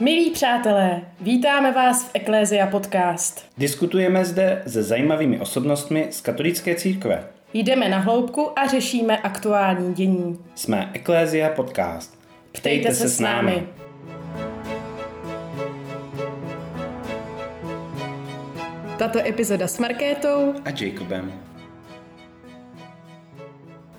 Milí přátelé, vítáme vás v Eklézia Podcast. Diskutujeme zde se zajímavými osobnostmi z katolické církve. Jdeme na hloubku a řešíme aktuální dění. Jsme Eklézia Podcast. Ptejte se s námi. Tato epizoda s Markétou A Jacobem.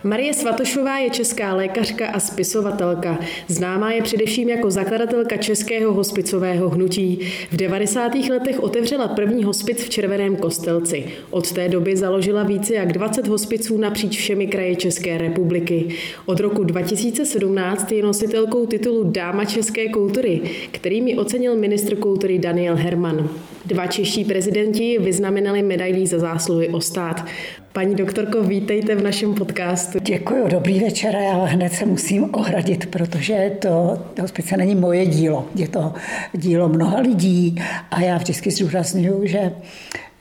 Marie Svatošová je česká lékařka a spisovatelka. Známá je především jako zakladatelka českého hospicového hnutí. V 90. letech otevřela první hospic v Červeném kostelci. Od té doby založila více jak 20 hospiců napříč všemi kraji České republiky. Od roku 2017 je nositelkou titulu Dáma české kultury, kterým ji ocenil ministr kultury Daniel Herman. Dva čeští prezidenti vyznamenali medailí za zásluhy o stát. Paní doktorko, vítejte v našem podcastu. Děkuji, dobrý večer. Já hned se musím ohradit, protože to, to hospice není moje dílo. Je to dílo mnoha lidí a já vždycky zdůraznuju, že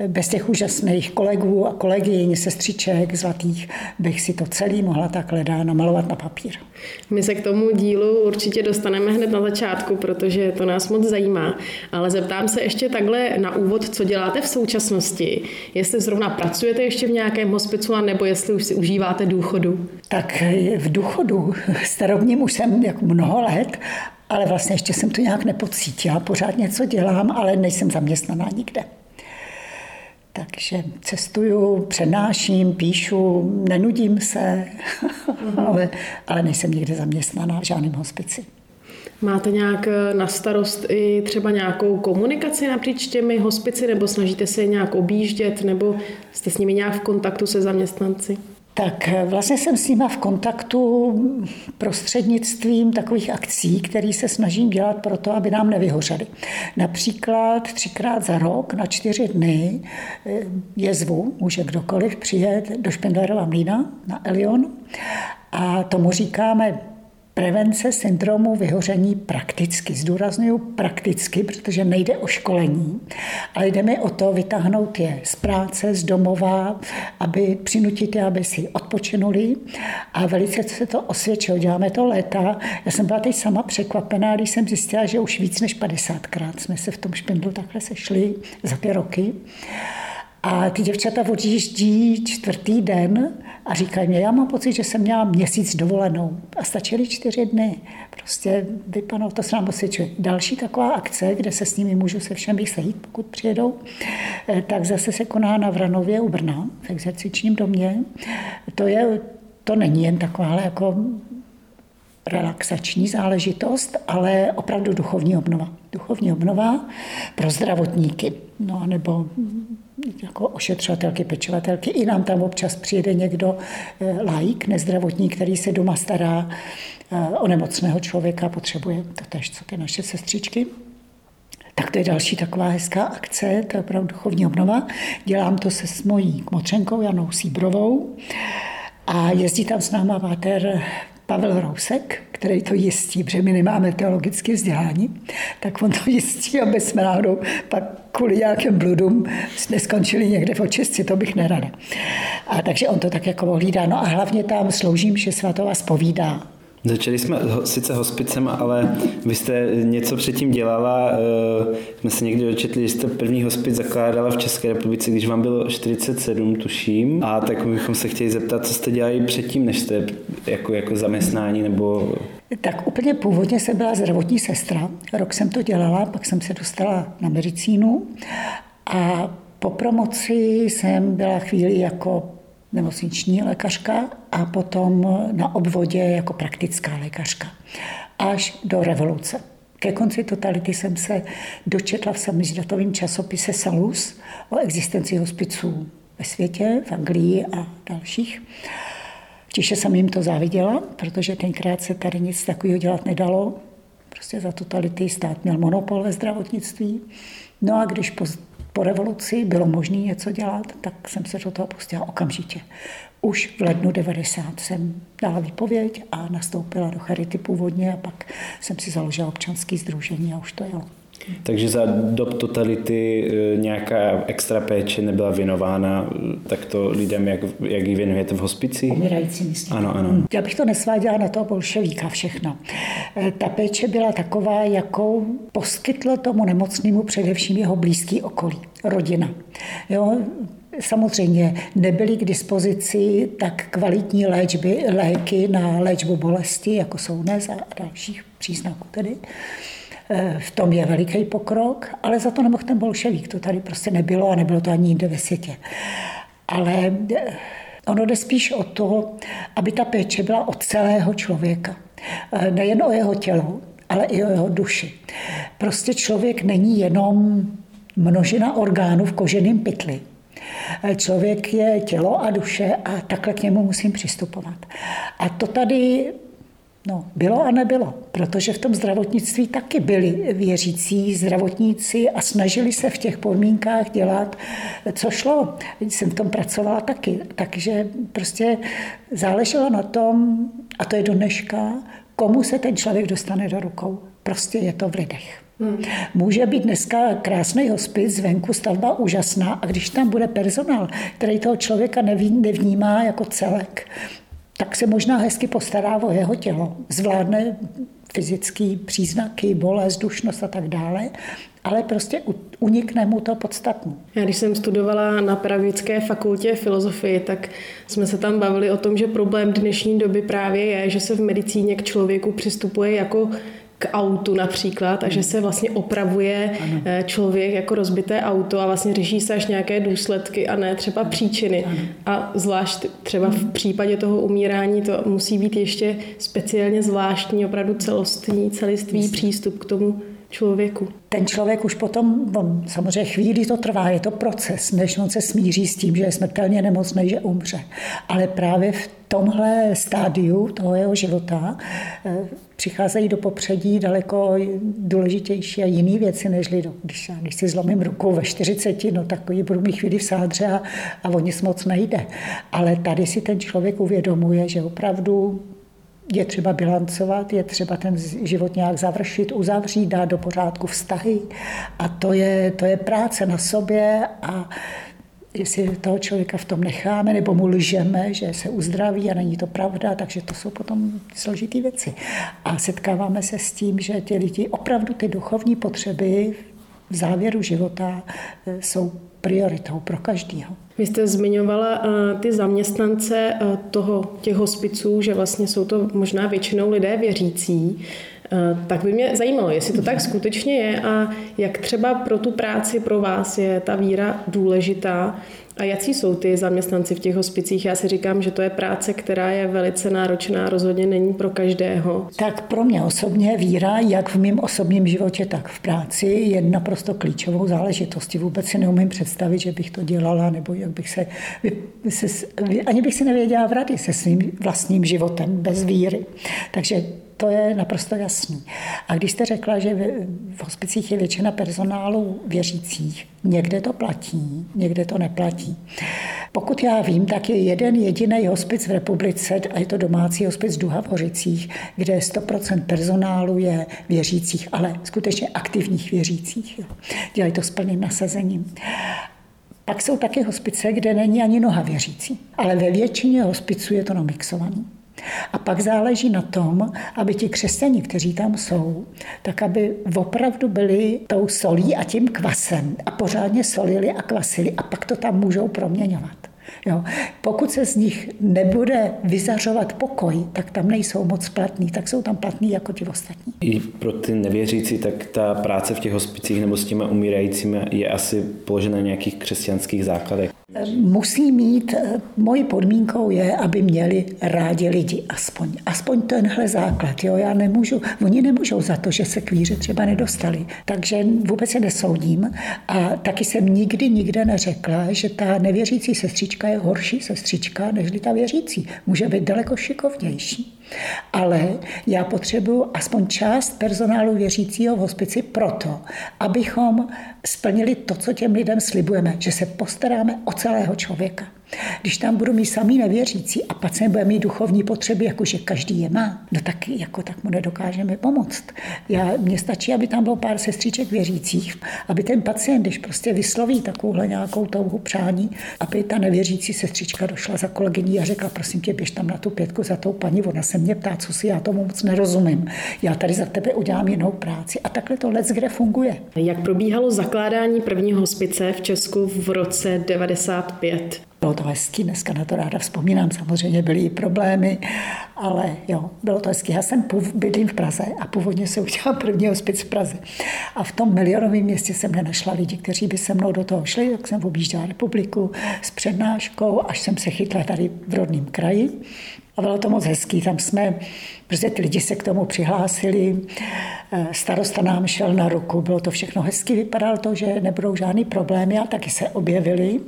bez těch úžasných kolegů a kolegyň, sestřiček zlatých, bych si to celý mohla takhle dá namalovat na papír. My se k tomu dílu určitě dostaneme hned na začátku, protože to nás moc zajímá. Ale zeptám se ještě takhle na úvod, co děláte v současnosti. Jestli zrovna pracujete ještě v nějakém hospicu, nebo jestli už si užíváte důchodu? Tak v důchodu starobním už jsem jako mnoho let, ale vlastně ještě jsem to nějak nepocítila. Pořád něco dělám, ale nejsem zaměstnaná nikde. Takže cestuju, přenáším, píšu, nenudím se, ale, ale nejsem nikde zaměstnaná v žádném hospici. Máte nějak eh, na starost i třeba nějakou komunikaci napříč těmi hospici, nebo snažíte se je nějak objíždět, nebo jste s nimi nějak v kontaktu se zaměstnanci? Tak eh, vlastně jsem s nima v kontaktu prostřednictvím takových akcí, které se snažím dělat pro to, aby nám nevyhořely. Například třikrát za rok na čtyři dny eh, je zvu, může kdokoliv přijet do Špindlerova mlína na Elion a tomu říkáme prevence syndromu vyhoření prakticky. Zdůraznuju prakticky, protože nejde o školení, ale jde mi o to vytáhnout je z práce, z domova, aby přinutit je, aby si odpočinuli. A velice se to osvědčilo. Děláme to léta. Já jsem byla teď sama překvapená, když jsem zjistila, že už víc než 50krát jsme se v tom špindlu takhle sešli za ty roky. A ty děvčata odjíždí čtvrtý den a říkají mě, já mám pocit, že jsem měla měsíc dovolenou a stačily čtyři dny. Prostě vypadalo, to se nám osvědčuje. Další taková akce, kde se s nimi můžu se všemi sejít, pokud přijedou, eh, tak zase se koná na Vranově u Brna, v exercičním domě. To, je, to není jen taková jako relaxační záležitost, ale opravdu duchovní obnova. Duchovní obnova pro zdravotníky, no nebo jako ošetřovatelky, pečovatelky. I nám tam občas přijede někdo eh, laik, nezdravotník, který se doma stará eh, o nemocného člověka, potřebuje to tež, co ty naše sestřičky. Tak to je další taková hezká akce, to je opravdu duchovní obnova. Dělám to se s mojí kmotřenkou Janou Síbrovou a jezdí tam s náma Váter Pavel Rousek, který to jistí, protože my nemáme teologické vzdělání, tak on to jistí, aby jsme náhodou pak kvůli nějakým bludům neskončili někde v očistci, to bych nerada. A takže on to tak jako ohlídá. No a hlavně tam sloužím, že svatová spovídá Začali jsme sice hospicem, ale vy jste něco předtím dělala. Eh, jsme se někdy dočetli, že jste první hospic zakládala v České republice, když vám bylo 47, tuším. A tak bychom se chtěli zeptat, co jste dělali předtím, než jste jako, jako zaměstnání nebo... Tak úplně původně jsem byla zdravotní sestra. Rok jsem to dělala, pak jsem se dostala na medicínu a po promoci jsem byla chvíli jako nemocniční lékařka a potom na obvodě jako praktická lékařka. Až do revoluce. Ke konci totality jsem se dočetla v samizdatovém časopise Salus o existenci hospiců ve světě, v Anglii a dalších. Tiše jsem jim to záviděla, protože tenkrát se tady nic takového dělat nedalo. Prostě za totality stát měl monopol ve zdravotnictví. No a když po revoluci bylo možné něco dělat, tak jsem se do toho pustila okamžitě. Už v lednu 90 jsem dala výpověď a nastoupila do Charity původně a pak jsem si založila občanský združení a už to jelo. Takže za dob totality e, nějaká extra péče nebyla věnována e, takto lidem, jak, jak ji věnujete v hospici? Umírající, myslím. Ano, ano. Já bych to nesváděla na toho bolševíka všechno. E, ta péče byla taková, jakou poskytlo tomu nemocnému především jeho blízký okolí, rodina. Jo, Samozřejmě nebyly k dispozici tak kvalitní léčby, léky na léčbu bolesti, jako jsou dnes a dalších příznaků tedy. Eh, v tom je veliký pokrok, ale za to nemohl ten bolševík. To tady prostě nebylo a nebylo to ani jinde ve světě. Ale eh, ono jde spíš o to, aby ta péče byla od celého člověka. Eh, nejen o jeho tělo, ale i o jeho duši. Prostě člověk není jenom množina orgánů v koženém pytli. Člověk je tělo a duše a takhle k němu musím přistupovat. A to tady No, bylo a nebylo, protože v tom zdravotnictví taky byli věřící zdravotníci a snažili se v těch podmínkách dělat, co šlo. Jsem v tom pracovala taky, takže prostě záleželo na tom, a to je do dneška, komu se ten člověk dostane do rukou. Prostě je to v lidech. Hmm. Může být dneska krásný hospic, zvenku stavba úžasná a když tam bude personál, který toho člověka nevnímá jako celek, tak se možná hezky postará o jeho tělo. Zvládne fyzické příznaky, bolest, dušnost a tak dále, ale prostě unikne mu to podstatné. Já když jsem studovala na pedagogické fakultě filozofii, tak jsme se tam bavili o tom, že problém dnešní doby právě je, že se v medicíně k člověku přistupuje jako k autu například a že se vlastně opravuje ano. Eh, člověk jako rozbité auto a vlastně řeší se až nějaké důsledky a ne třeba příčiny. Ano. A zvlášť třeba v případě toho umírání to musí být ještě speciálně zvláštní, opravdu celostní, celistvý přístup k tomu člověku. Ten člověk už potom, on samozřejmě chvíli to trvá, je to proces, než on se smíří s tím, že je smrtelně nemocný, že umře. Ale právě v tomhle stádiu toho jeho života eh, přicházejí do popředí daleko důležitější a jiné věci, než do, když, když si zlomím ruku ve 40, no takový budu mít chvíli v sádře a, a o nic moc nejde. Ale tady si ten člověk uvědomuje, že opravdu je třeba bilancovat, je třeba ten život nějak završit, uzavřít, dát do pořádku vztahy. A to je, to je práce na sobě a jestli toho člověka v tom necháme, nebo mu lžeme, že se uzdraví a není to pravda, takže to jsou potom složité věci. A setkáváme se s tím, že ti lidi opravdu ty duchovní potřeby v závěru života e, jsou prioritou pro každého. Vy jste zmiňovala uh, ty zaměstnance uh, toho, těch hospiců, že vlastně jsou to možná většinou lidé věřící. Uh, tak by mě zajímalo, jestli to tak skutečně je a jak třeba pro tu práci pro vás je ta víra důležitá a jaký jsou ty zaměstnanci v těch hospicích? Já si říkám, že to je práce, která je velice náročná, rozhodně není pro každého. Tak pro mě osobně víra, jak v mém osobním životě, tak v práci, je naprosto klíčovou záležitostí. Vůbec si neumím představit, že bych to dělala, nebo jak bych se, se ani bych si nevěděla v rady se svým vlastním životem bez víry. Takže to je naprosto jasný. A když jste řekla, že v hospicích je většina personálu věřících, někde to platí, někde to neplatí. Pokud já vím, tak je jeden jediný hospic v republice, a je to domácí hospic Duha v Hořicích, kde 100% personálu je věřících, ale skutečně aktivních věřících. Dělají to s plným nasazením. Pak jsou taky hospice, kde není ani noha věřící. Ale ve většině hospiců je to namixovaný. A pak záleží na tom, aby ti křesťani, kteří tam jsou, tak aby opravdu byli tou solí a tím kvasem a pořádně solili a kvasili a pak to tam můžou proměňovat. Jo. Pokud se z nich nebude vyzařovat pokoj, tak tam nejsou moc platní, tak jsou tam platní jako ti ostatní. I pro ty nevěřící, tak ta práce v těch hospicích nebo s těmi umírajícími je asi položena na nějakých křesťanských základech. Musí mít, mojí podmínkou je, aby měli rádi lidi, aspoň, aspoň tenhle základ. Jo? Já nemůžu, oni nemůžou za to, že se k víře třeba nedostali. Takže vůbec se nesoudím a taky jsem nikdy nikde neřekla, že ta nevěřící sestřička je horší sestřička než ta věřící. Může být daleko šikovnější. Ale já potřebuji aspoň část personálu věřícího v hospici proto, abychom splnili to, co těm lidem slibujeme, že se postaráme o celého člověka. Když tam budou mít samý nevěřící a pacient bude mít duchovní potřeby, jakože každý je má, no tak, jako, tak mu nedokážeme pomoct. Já, mně stačí, aby tam bylo pár sestříček věřících, aby ten pacient, když prostě vysloví takovouhle nějakou touhu přání, aby ta nevěřící sestřička došla za kolegyní a řekla, prosím tě, běž tam na tu pětku za tou paní, ona se mě ptá, co si já tomu moc nerozumím. Já tady za tebe udělám jinou práci. A takhle to let, kde funguje. Jak probíhalo zakládání prvního hospice v Česku v roce 95? Bylo to hezký, dneska na to ráda vzpomínám, samozřejmě byly i problémy, ale jo, bylo to hezký. Já jsem bydlím v Praze a původně se udělala první hospic v Praze. A v tom milionovém městě jsem nenašla lidi, kteří by se mnou do toho šli, tak jsem objížděla republiku s přednáškou, až jsem se chytla tady v rodném kraji. A bylo to moc hezký, tam jsme protože ty lidi se k tomu přihlásili, eh, starosta nám šel na ruku, bylo to všechno hezky, vypadalo to, že nebudou žádný problémy a taky se objevili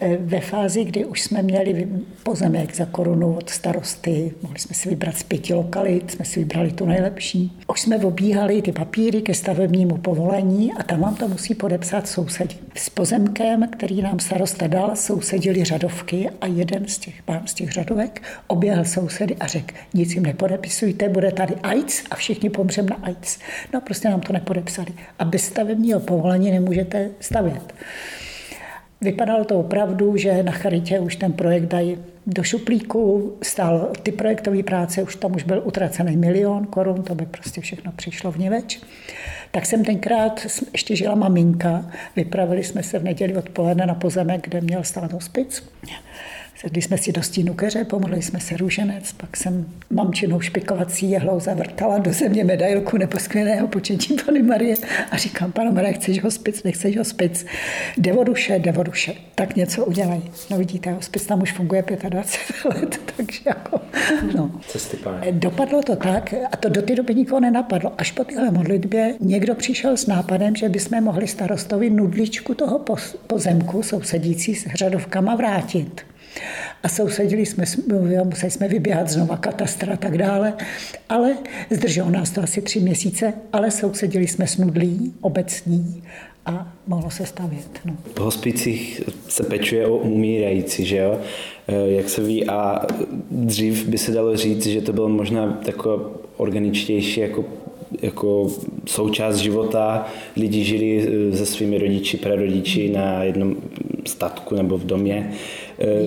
eh, ve fázi, kdy už jsme měli pozemek za korunu od starosty, mohli jsme si vybrat z pěti lokalit, jsme si vybrali tu nejlepší. Už jsme obíhali ty papíry ke stavebnímu povolení a tam vám to musí podepsat sousedi. S pozemkem, který nám starosta dal, sousedili řadovky a jeden z těch pán z těch řadovek oběhl sousedy a řekl, nic jim nepodepisují podepsujte, bude tady AIDS a všichni pomřeme na AIDS. No prostě nám to nepodepsali. A bez stavebního povolení nemůžete stavět. Vypadalo to opravdu, že na Charitě už ten projekt dají do šuplíku, stál ty projektové práce, už tam už byl utracený milion korun, to by prostě všechno přišlo v něveč. Tak jsem tenkrát, ještě žila maminka, vypravili jsme se v neděli odpoledne na pozemek, kde měl stát hospic. Sedli jsme si do stínu keře, pomodli jsme se růženec, pak jsem mamčinou špikovací jehlou zavrtala do země medailku neposkvěného početí Pany Marie a říkám, pana Marie, chceš hospic, nechceš hospic? Devoduše, devoduše, tak něco udělej. No vidíte, hospic tam už funguje 25 let, takže jako, no. Cesty, Dopadlo to tak, a to do té doby nikoho nenapadlo. Až po téhle modlitbě někdo přišel s nápadem, že bychom mohli starostovi nudličku toho pozemku sousedící s hřadovkama vrátit a sousedili jsme, museli jsme vyběhat znova katastra a tak dále, ale zdrželo nás to asi tři měsíce, ale sousedili jsme s nudlí obecní a mohlo se stavět. No. V hospicích se pečuje o umírající, že jo? Eh, jak se ví, a dřív by se dalo říct, že to bylo možná takové organičtější jako jako součást života. Lidi žili eh, se svými rodiči, prarodiči na jednom statku nebo v domě.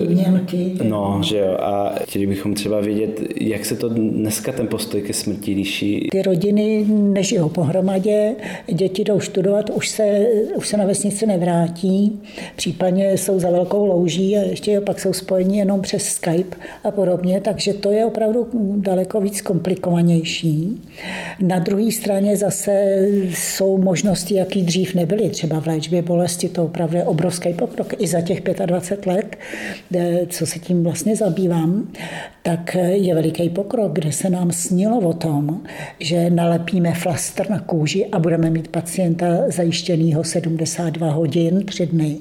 Výměnky. No, že jo. A chtěli bychom třeba vědět, jak se to dneska ten postoj ke smrti liší. Ty rodiny nežijou pohromadě, děti jdou studovat, už se, už se na vesnici nevrátí, případně jsou za velkou louží a ještě pak jsou spojeni jenom přes Skype a podobně, takže to je opravdu daleko víc komplikovanější. Na druhé straně zase jsou možnosti, jaký dřív nebyly, třeba v léčbě bolesti, to opravdu je obrovský pokrok i za těch 25 let co se tím vlastně zabývám, tak je veliký pokrok, kde se nám snilo o tom, že nalepíme flaster na kůži a budeme mít pacienta zajištěnýho 72 hodin, 3 dny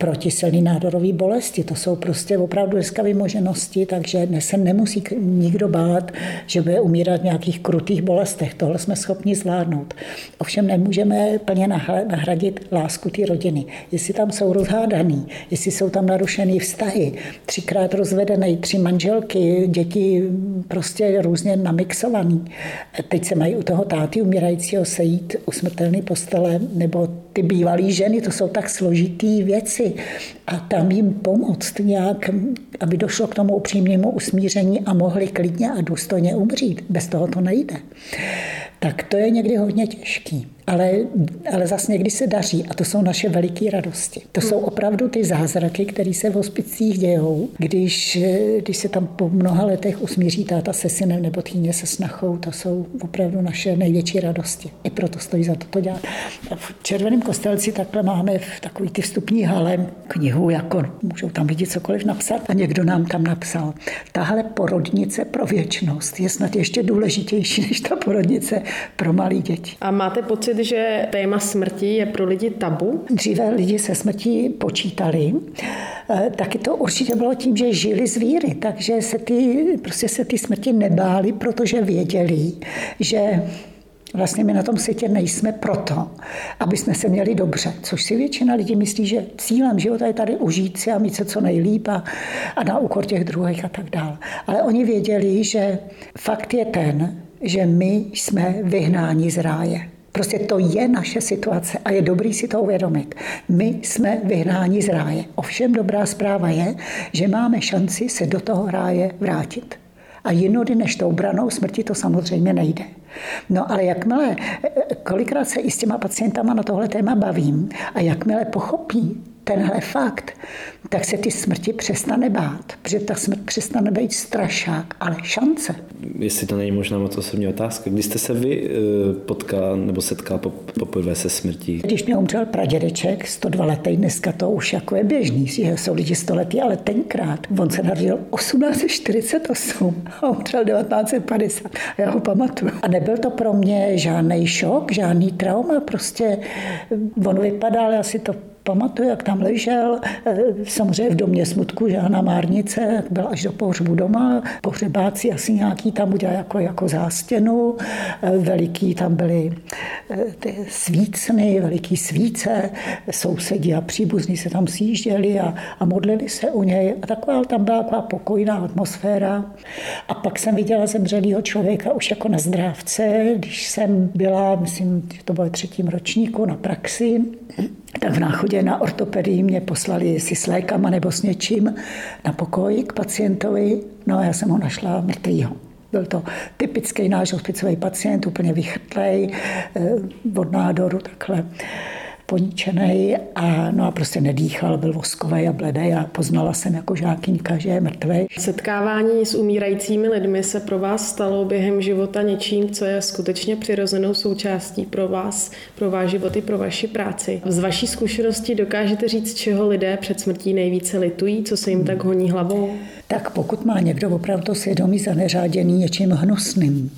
proti silný nádorový bolesti. To jsou prostě opravdu dneska vymoženosti, takže dnes se nemusí nikdo bát, že bude umírat v nějakých krutých bolestech. Tohle jsme schopni zvládnout. Ovšem nemůžeme plně nahradit lásku té rodiny. Jestli tam jsou rozhádaný, jestli jsou tam narušený vztahy, třikrát rozvedený, tři manželky, děti prostě různě namixovaný. Teď se mají u toho táty umírajícího sejít u smrtelné postele, nebo ty bývalé ženy, to jsou tak složitý věci, a tam jim pomoct nějak, aby došlo k tomu upřímnému usmíření a mohli klidně a důstojně umřít. Bez toho to nejde. Tak to je někdy hodně těžký ale, ale zase někdy se daří a to jsou naše veliké radosti. To jsou opravdu ty zázraky, které se v hospicích dějou, když, když se tam po mnoha letech usmíří táta se synem nebo týně se snachou, to jsou opravdu naše největší radosti. I proto stojí za to to dělat. V Červeném kostelci takhle máme v takový ty vstupní hale knihu, jako můžou tam vidět cokoliv napsat a někdo nám tam napsal. Tahle porodnice pro věčnost je snad ještě důležitější než ta porodnice pro malé děti. A máte pocit, že téma smrti je pro lidi tabu? Dříve lidi se smrtí počítali. E, taky to určitě bylo tím, že žili z víry, takže se ty, prostě se ty smrti nebáli, protože věděli, že Vlastně my na tom světě nejsme proto, aby jsme se měli dobře, což si většina lidí myslí, že cílem života je tady užít si a mít se co nejlíp a, a na úkor těch druhých a tak dále. Ale oni věděli, že fakt je ten, že my jsme vyhnáni z ráje. Prostě to je naše situace a je dobrý si to uvědomit. My jsme vyhnáni z ráje. Ovšem dobrá zpráva je, že máme šanci se do toho ráje vrátit. A jinudy než tou branou smrti to samozřejmě nejde. No ale jakmile, kolikrát se i s těma pacientama na tohle téma bavím a jakmile pochopí tenhle fakt, tak se ty smrti přestane bát, protože ta smrt přestane být strašák, ale šance. Jestli to není možná moc osobní otázka, kdy jste se vy eh, potkal nebo setkal poprvé se smrtí? Když mě umřel pradědeček, 102 letý, dneska to už jako je běžný, že jsou lidi 100 letý, ale tenkrát, on se narodil 1848 a umřel 1950. Já ho pamatuju. A nebyl to pro mě žádný šok, žádný trauma, prostě on vypadal, já si to pamatuju, jak tam ležel, eh, samozřejmě v domě smutku, žádná márnice, byl až do pohřbu doma, pohřebáci asi nějaký tam udělali jako, jako zástěnu, eh, veliký tam byly eh, ty svícny, veliký svíce, sousedí a příbuzní se tam sjížděli a, a modlili se u něj. A taková tam byla taková pokojná atmosféra. A pak jsem viděla zemřelého člověka už jako na zdrávce, když jsem byla, myslím, že to bylo třetím ročníku na praxi, tak v náchodě na ortopedii mě poslali jestli s lékama nebo s něčím na pokoj k pacientovi. No a já jsem ho našla mrtvýho. Byl to typický náš hospicový pacient, úplně vychrtlej, eh, od nádoru takhle poničený a, no a prostě nedýchal, byl voskový a bledý a poznala jsem jako žákyňka, že je mrtvý. Setkávání s umírajícími lidmi se pro vás stalo během života něčím, co je skutečně přirozenou součástí pro vás, pro váš život i pro vaši práci. Z vaší zkušenosti dokážete říct, čeho lidé před smrtí nejvíce litují, co se jim tak honí hlavou? Tak pokud má někdo opravdu svědomí zaneřáděný něčím hnusným,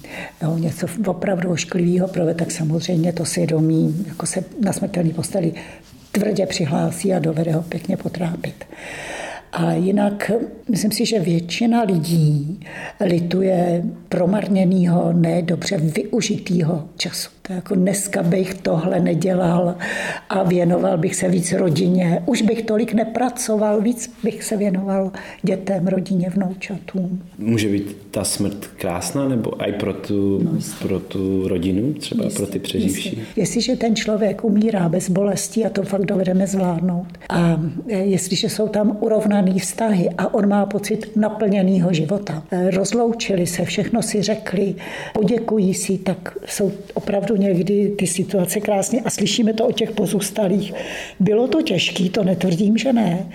jo, něco opravdu ošklivého prove, tak samozřejmě to svědomí jako se na smrtelný posteli tvrdě přihlásí a dovede ho pěkně potrápit. A jinak myslím si, že většina lidí lituje promarněného, nedobře využitého času. To jako dneska bych tohle nedělal a věnoval bych se víc rodině. Už bych tolik nepracoval, víc bych se věnoval dětem, rodině, vnoučatům. Může být ta smrt krásná, nebo i pro tu, no, pro tu rodinu, třeba jistě, pro ty přeživší? Jistě. Jestliže ten člověk umírá bez bolesti a to fakt dovedeme zvládnout. A jestliže jsou tam urovnaný vztahy a on má pocit naplněného života, rozloučili se, všechno si řekli, poděkují si, tak jsou opravdu opravdu někdy ty situace krásně a slyšíme to o těch pozůstalých. Bylo to těžké, to netvrdím, že ne,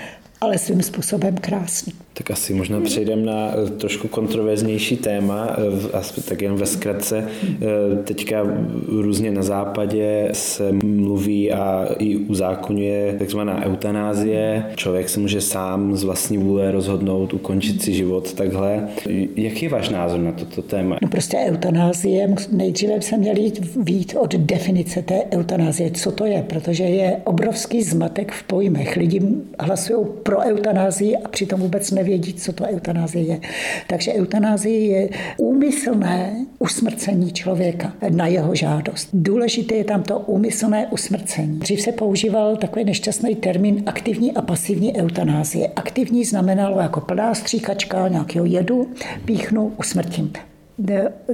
ale svým způsobem krásný. Tak asi možná přejdeme na eh, trošku kontroverznější téma, eh, tak jen ve zkratce. Eh, teďka různě na západě se mluví a i uzákonuje takzvaná eutanázie. Člověk se může sám z vlastní vůle rozhodnout, ukončit si život takhle. Jaký je váš názor na toto téma? No prostě eutanázie, nejdříve se měli vít od definice té eutanázie, co to je, protože je obrovský zmatek v pojmech. Lidi hlasují pro eutanázii a přitom vůbec neví, nevědí, co to eutanázie je. Takže eutanázie je úmyslné usmrcení člověka na jeho žádost. Důležité je tam to úmyslné usmrcení. Dřív se používal takový nešťastný termín aktivní a pasivní eutanázie. Aktivní znamenalo jako plná stříkačka nějakého jedu, píchnu, usmrtím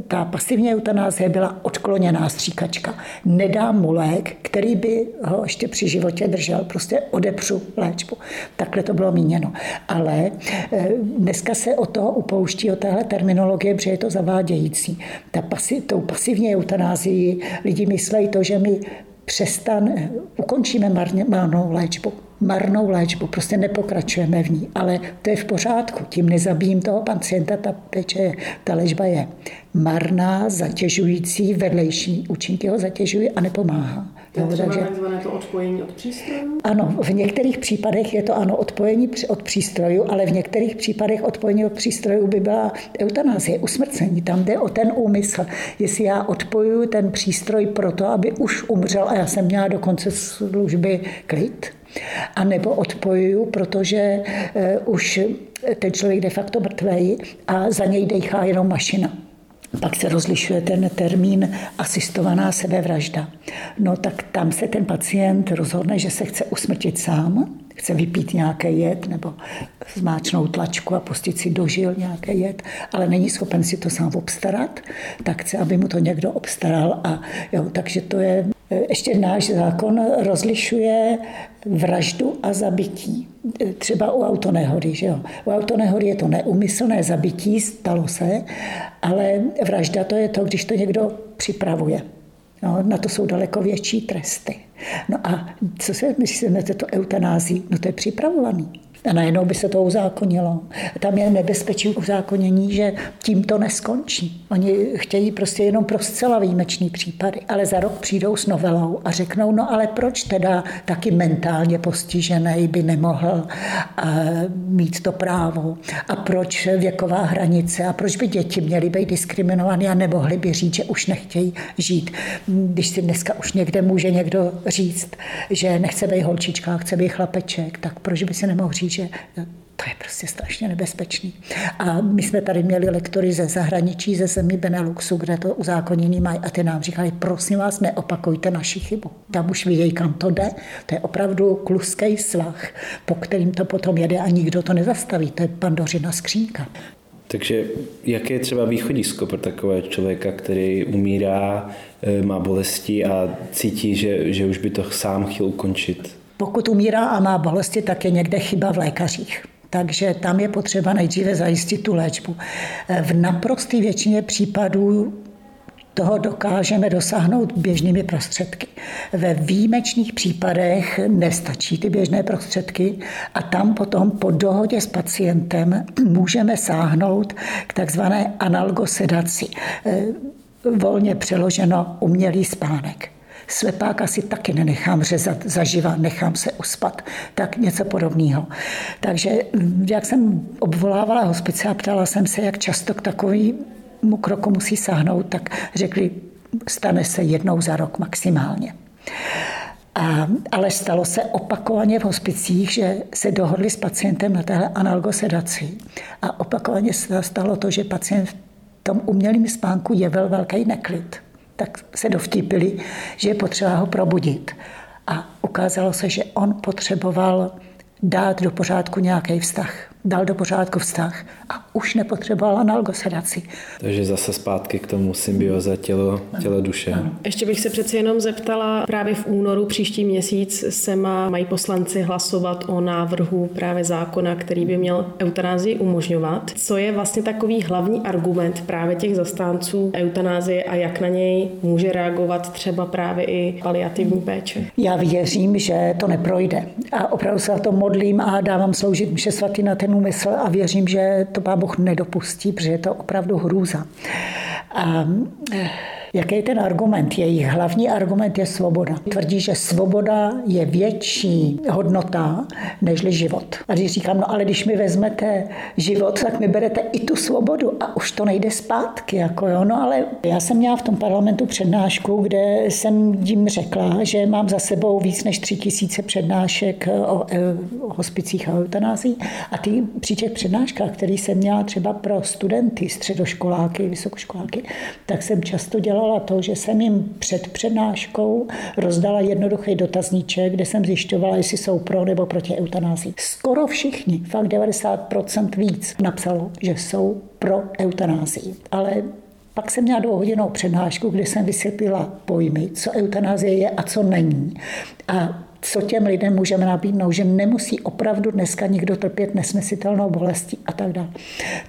ta pasivní eutanázie byla odkloněná stříkačka. Nedám mu lék, který by ho ještě při životě držel, prostě odepřu léčbu. Takhle to bylo míněno. Ale eh, dneska se o toho upouští, o téhle terminologie, protože je to zavádějící. Ta pasi, tou pasivní eutanázii lidi myslejí to, že my přestan, ukončíme marně, marnou léčbu marnou léčbu, prostě nepokračujeme v ní, ale to je v pořádku, tím nezabijím toho pacienta, ta péče, ta léčba je marná, zatěžující, vedlejší účinky ho zatěžují a nepomáhá. Jo, třeba takže, takzvané to odpojení od přístrojů? Ano, v některých případech je to ano odpojení od přístrojů, ale v některých případech odpojení od přístrojů by byla eutanázie, usmrcení. Tam jde o ten úmysl. Jestli já odpojuju ten přístroj proto, aby už umřel a já jsem měla do konce služby klid, a nebo odpojuju, protože uh, už ten člověk de facto mrtvej a za něj dechá jenom mašina. Pak se rozlišuje ten termín asistovaná sebevražda. No tak tam se ten pacient rozhodne, že se chce usmrtit sám, chce vypít nějaký jed nebo zmáčnout tlačku a pustit si dožil nějaký jed, ale není schopen si to sám obstarat, tak chce, aby mu to někdo obstaral. A, jo, takže to je, ještě náš zákon rozlišuje vraždu a zabití. Třeba u autonehody. Že jo? U autonehody je to neumyslné zabití, stalo se, ale vražda to je to, když to někdo připravuje. No, na to jsou daleko větší tresty. No a co si myslíte, to eutanází? No to je připravovaný. A najednou by se to uzákonilo. Tam je nebezpečí uzákonění, že tím to neskončí. Oni chtějí prostě jenom pro zcela výjimečný případy, ale za rok přijdou s novelou a řeknou, no ale proč teda taky mentálně postižený by nemohl eh, mít to právo a proč věková hranice a proč by děti měly být diskriminované a nemohli by říct, že už nechtějí žít. Když si dneska už někde může někdo říct, že nechce být holčička, chce být chlapeček, tak proč by si nemohl říct, že to je prostě strašně nebezpečný. A my jsme tady měli lektory ze zahraničí, ze zemí Beneluxu, kde to uzákonění mají a ty nám říkali, prosím vás, neopakujte naši chybu. Tam už vidějí, kam to jde. To je opravdu kluský svah, po kterým to potom jede a nikdo to nezastaví. To je pandořina skřínka. Takže jaké je třeba východisko pro takového člověka, který umírá, eh, má bolesti a cítí, že, že už by to sám chtěl ukončit? Pokud umírá a má bolesti, tak je někde chyba v lékařích. Takže tam je potřeba nejdříve zajistit tu léčbu. V naprosté většině případů toho dokážeme dosáhnout běžnými prostředky. Ve výjimečných případech nestačí ty běžné prostředky a tam potom po dohodě s pacientem můžeme sáhnout k takzvané analgosedaci. Volně přeloženo umělý spánek. Slepák asi taky nenechám řezat zaživa, nechám se uspat. Tak něco podobného. Takže jak jsem obvolávala hospice a ptala jsem se, jak často k takovému kroku musí sáhnout, tak řekli, stane se jednou za rok maximálně. A, ale stalo se opakovaně v hospicích, že se dohodli s pacientem na téhle analgosedaci. A opakovaně se stalo to, že pacient v tom umělém spánku jevil velký neklid tak se dovtípili, že je potřeba ho probudit. A ukázalo se, že on potřeboval dát do pořádku nějaký vztah dal do pořádku vztah a už nepotřeboval analgosedaci. Takže zase zpátky k tomu symbioze tělo, tělo duše. Ještě bych se přeci jenom zeptala, právě v únoru příští měsíc se má, mají poslanci hlasovat o návrhu právě zákona, který by měl eutanázii umožňovat. Co je vlastně takový hlavní argument právě těch zastánců eutanázie a jak na něj může reagovat třeba právě i paliativní péče? Já věřím, že to neprojde. A opravdu se na to modlím a dávám sloužit mše svatý na ten úmysl a věřím, že to Pán Boh nedopustí, protože je to opravdu hrůza. A eh, Jaký je ten argument? Jejich hlavní argument je svoboda. Tvrdí, že svoboda je větší hodnota nežli život. A když říkám, no ale když mi vezmete život, tak mi berete i tu svobodu a už to nejde zpátky. Jako jo. No ale já jsem měla v tom parlamentu přednášku, kde jsem jim řekla, že mám za sebou víc než tři tisíce přednášek o, o hospicích a eutanázii. A ty při těch přednáškách, které jsem měla třeba pro studenty, středoškoláky, vysokoškoláky, tak jsem často dělala dělala to, že jsem jim před přednáškou rozdala jednoduchý dotazníček, kde jsem zjišťovala, jestli jsou pro nebo proti eutanázii. Skoro všichni, fakt 90% víc, napsalo, že jsou pro eutanázii. Ale pak jsem měla dvouhodinovou přednášku, kde jsem vysvětlila pojmy, co eutanázie je a co není. A co těm lidem můžeme nabídnout, že nemusí opravdu dneska nikdo trpět nesnesitelnou bolestí a tak dále.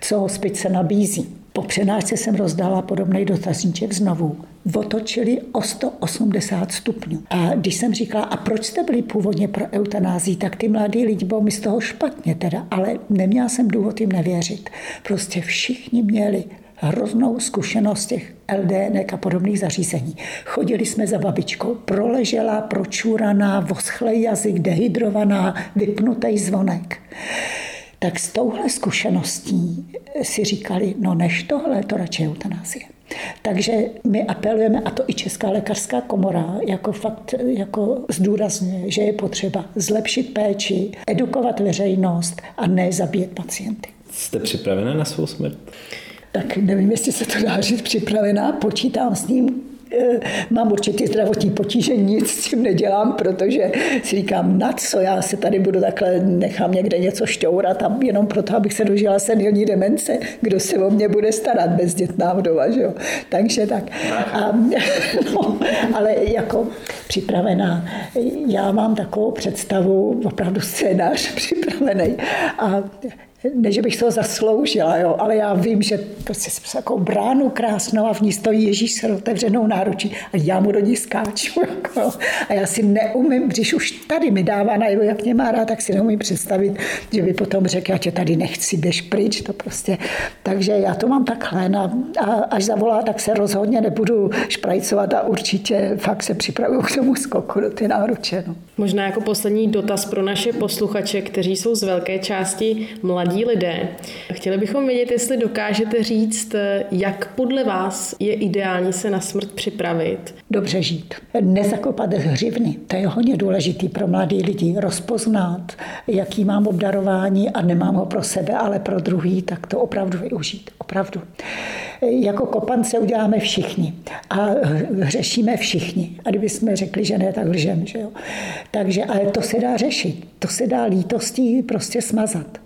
Co hospice nabízí. Po přednášce jsem rozdala podobný dotazníček znovu. Otočili o 180 stupňů. A když jsem říkala, a proč jste byli původně pro eutanázii, tak ty mladí lidi bylo mi z toho špatně teda, ale neměla jsem důvod jim nevěřit. Prostě všichni měli hroznou zkušenost těch LDN a podobných zařízení. Chodili jsme za babičkou, proležela, pročúraná, voschlej jazyk, dehydrovaná, vypnutý zvonek. Tak s touhle zkušeností si říkali, no než tohle, to radši eutanázie. Takže my apelujeme, a to i Česká lékařská komora, jako fakt jako zdůrazňuje, že je potřeba zlepšit péči, edukovat veřejnost a ne zabíjet pacienty. Jste připravena na svou smrt? tak nevím, jestli se to dá říct připravená, počítám s ním, mám určitě zdravotní potíže, nic s tím nedělám, protože si říkám, na co já se tady budu takhle, nechám někde něco šťourat a jenom proto, abych se dožila senilní demence, kdo se o mě bude starat, bezdětná vdova, že jo. Takže tak. A, no, ale jako připravená, já mám takovou představu, opravdu scénář připravený a ne, že bych to zasloužila, jo, ale já vím, že prostě jsem takovou bránu krásnou a v ní stojí Ježíš s otevřenou náručí a já mu do ní skáču. Jako, a já si neumím, když už tady mi dává najevo, jak mě má rád, tak si neumím představit, že by potom řekl, já tě tady nechci, běž pryč, to prostě. Takže já to mám takhle no, a až zavolá, tak se rozhodně nebudu šprajcovat a určitě fakt se připravuju k tomu skoku do ty náruče. No. Možná jako poslední dotaz pro naše posluchače, kteří jsou z velké části mladí mladí lidé. Chtěli bychom vědět, jestli dokážete říct, jak podle vás je ideální se na smrt připravit. Dobře žít. Nezakopat hřivny. To je hodně důležitý pro mladý lidi. Rozpoznat, jaký mám obdarování a nemám ho pro sebe, ale pro druhý, tak to opravdu využít. Opravdu. Jako kopance uděláme všichni a hřešíme všichni. A kdyby jsme řekli, že ne, tak lžem. Že jo? Takže, ale to se dá řešit. To se dá lítostí prostě smazat.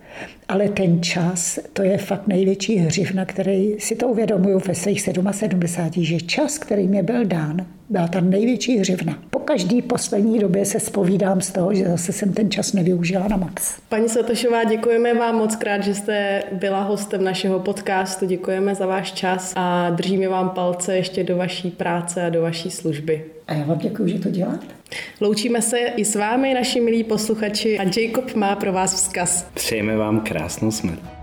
Ale ten čas, to je fakt největší hřiv, na který si to uvědomuju ve svých 77, že čas, který mě byl dán, byla ta největší hřivna. Po každý poslední době se spovídám z toho, že zase jsem ten čas nevyužila na max. Paní Satošová, děkujeme vám moc krát, že jste byla hostem našeho podcastu. Děkujeme za váš čas a držíme vám palce ještě do vaší práce a do vaší služby. A já vám děkuji, že to děláte. Loučíme se i s vámi, naši milí posluchači, a Jacob má pro vás vzkaz. Přejeme vám krásnou smrt.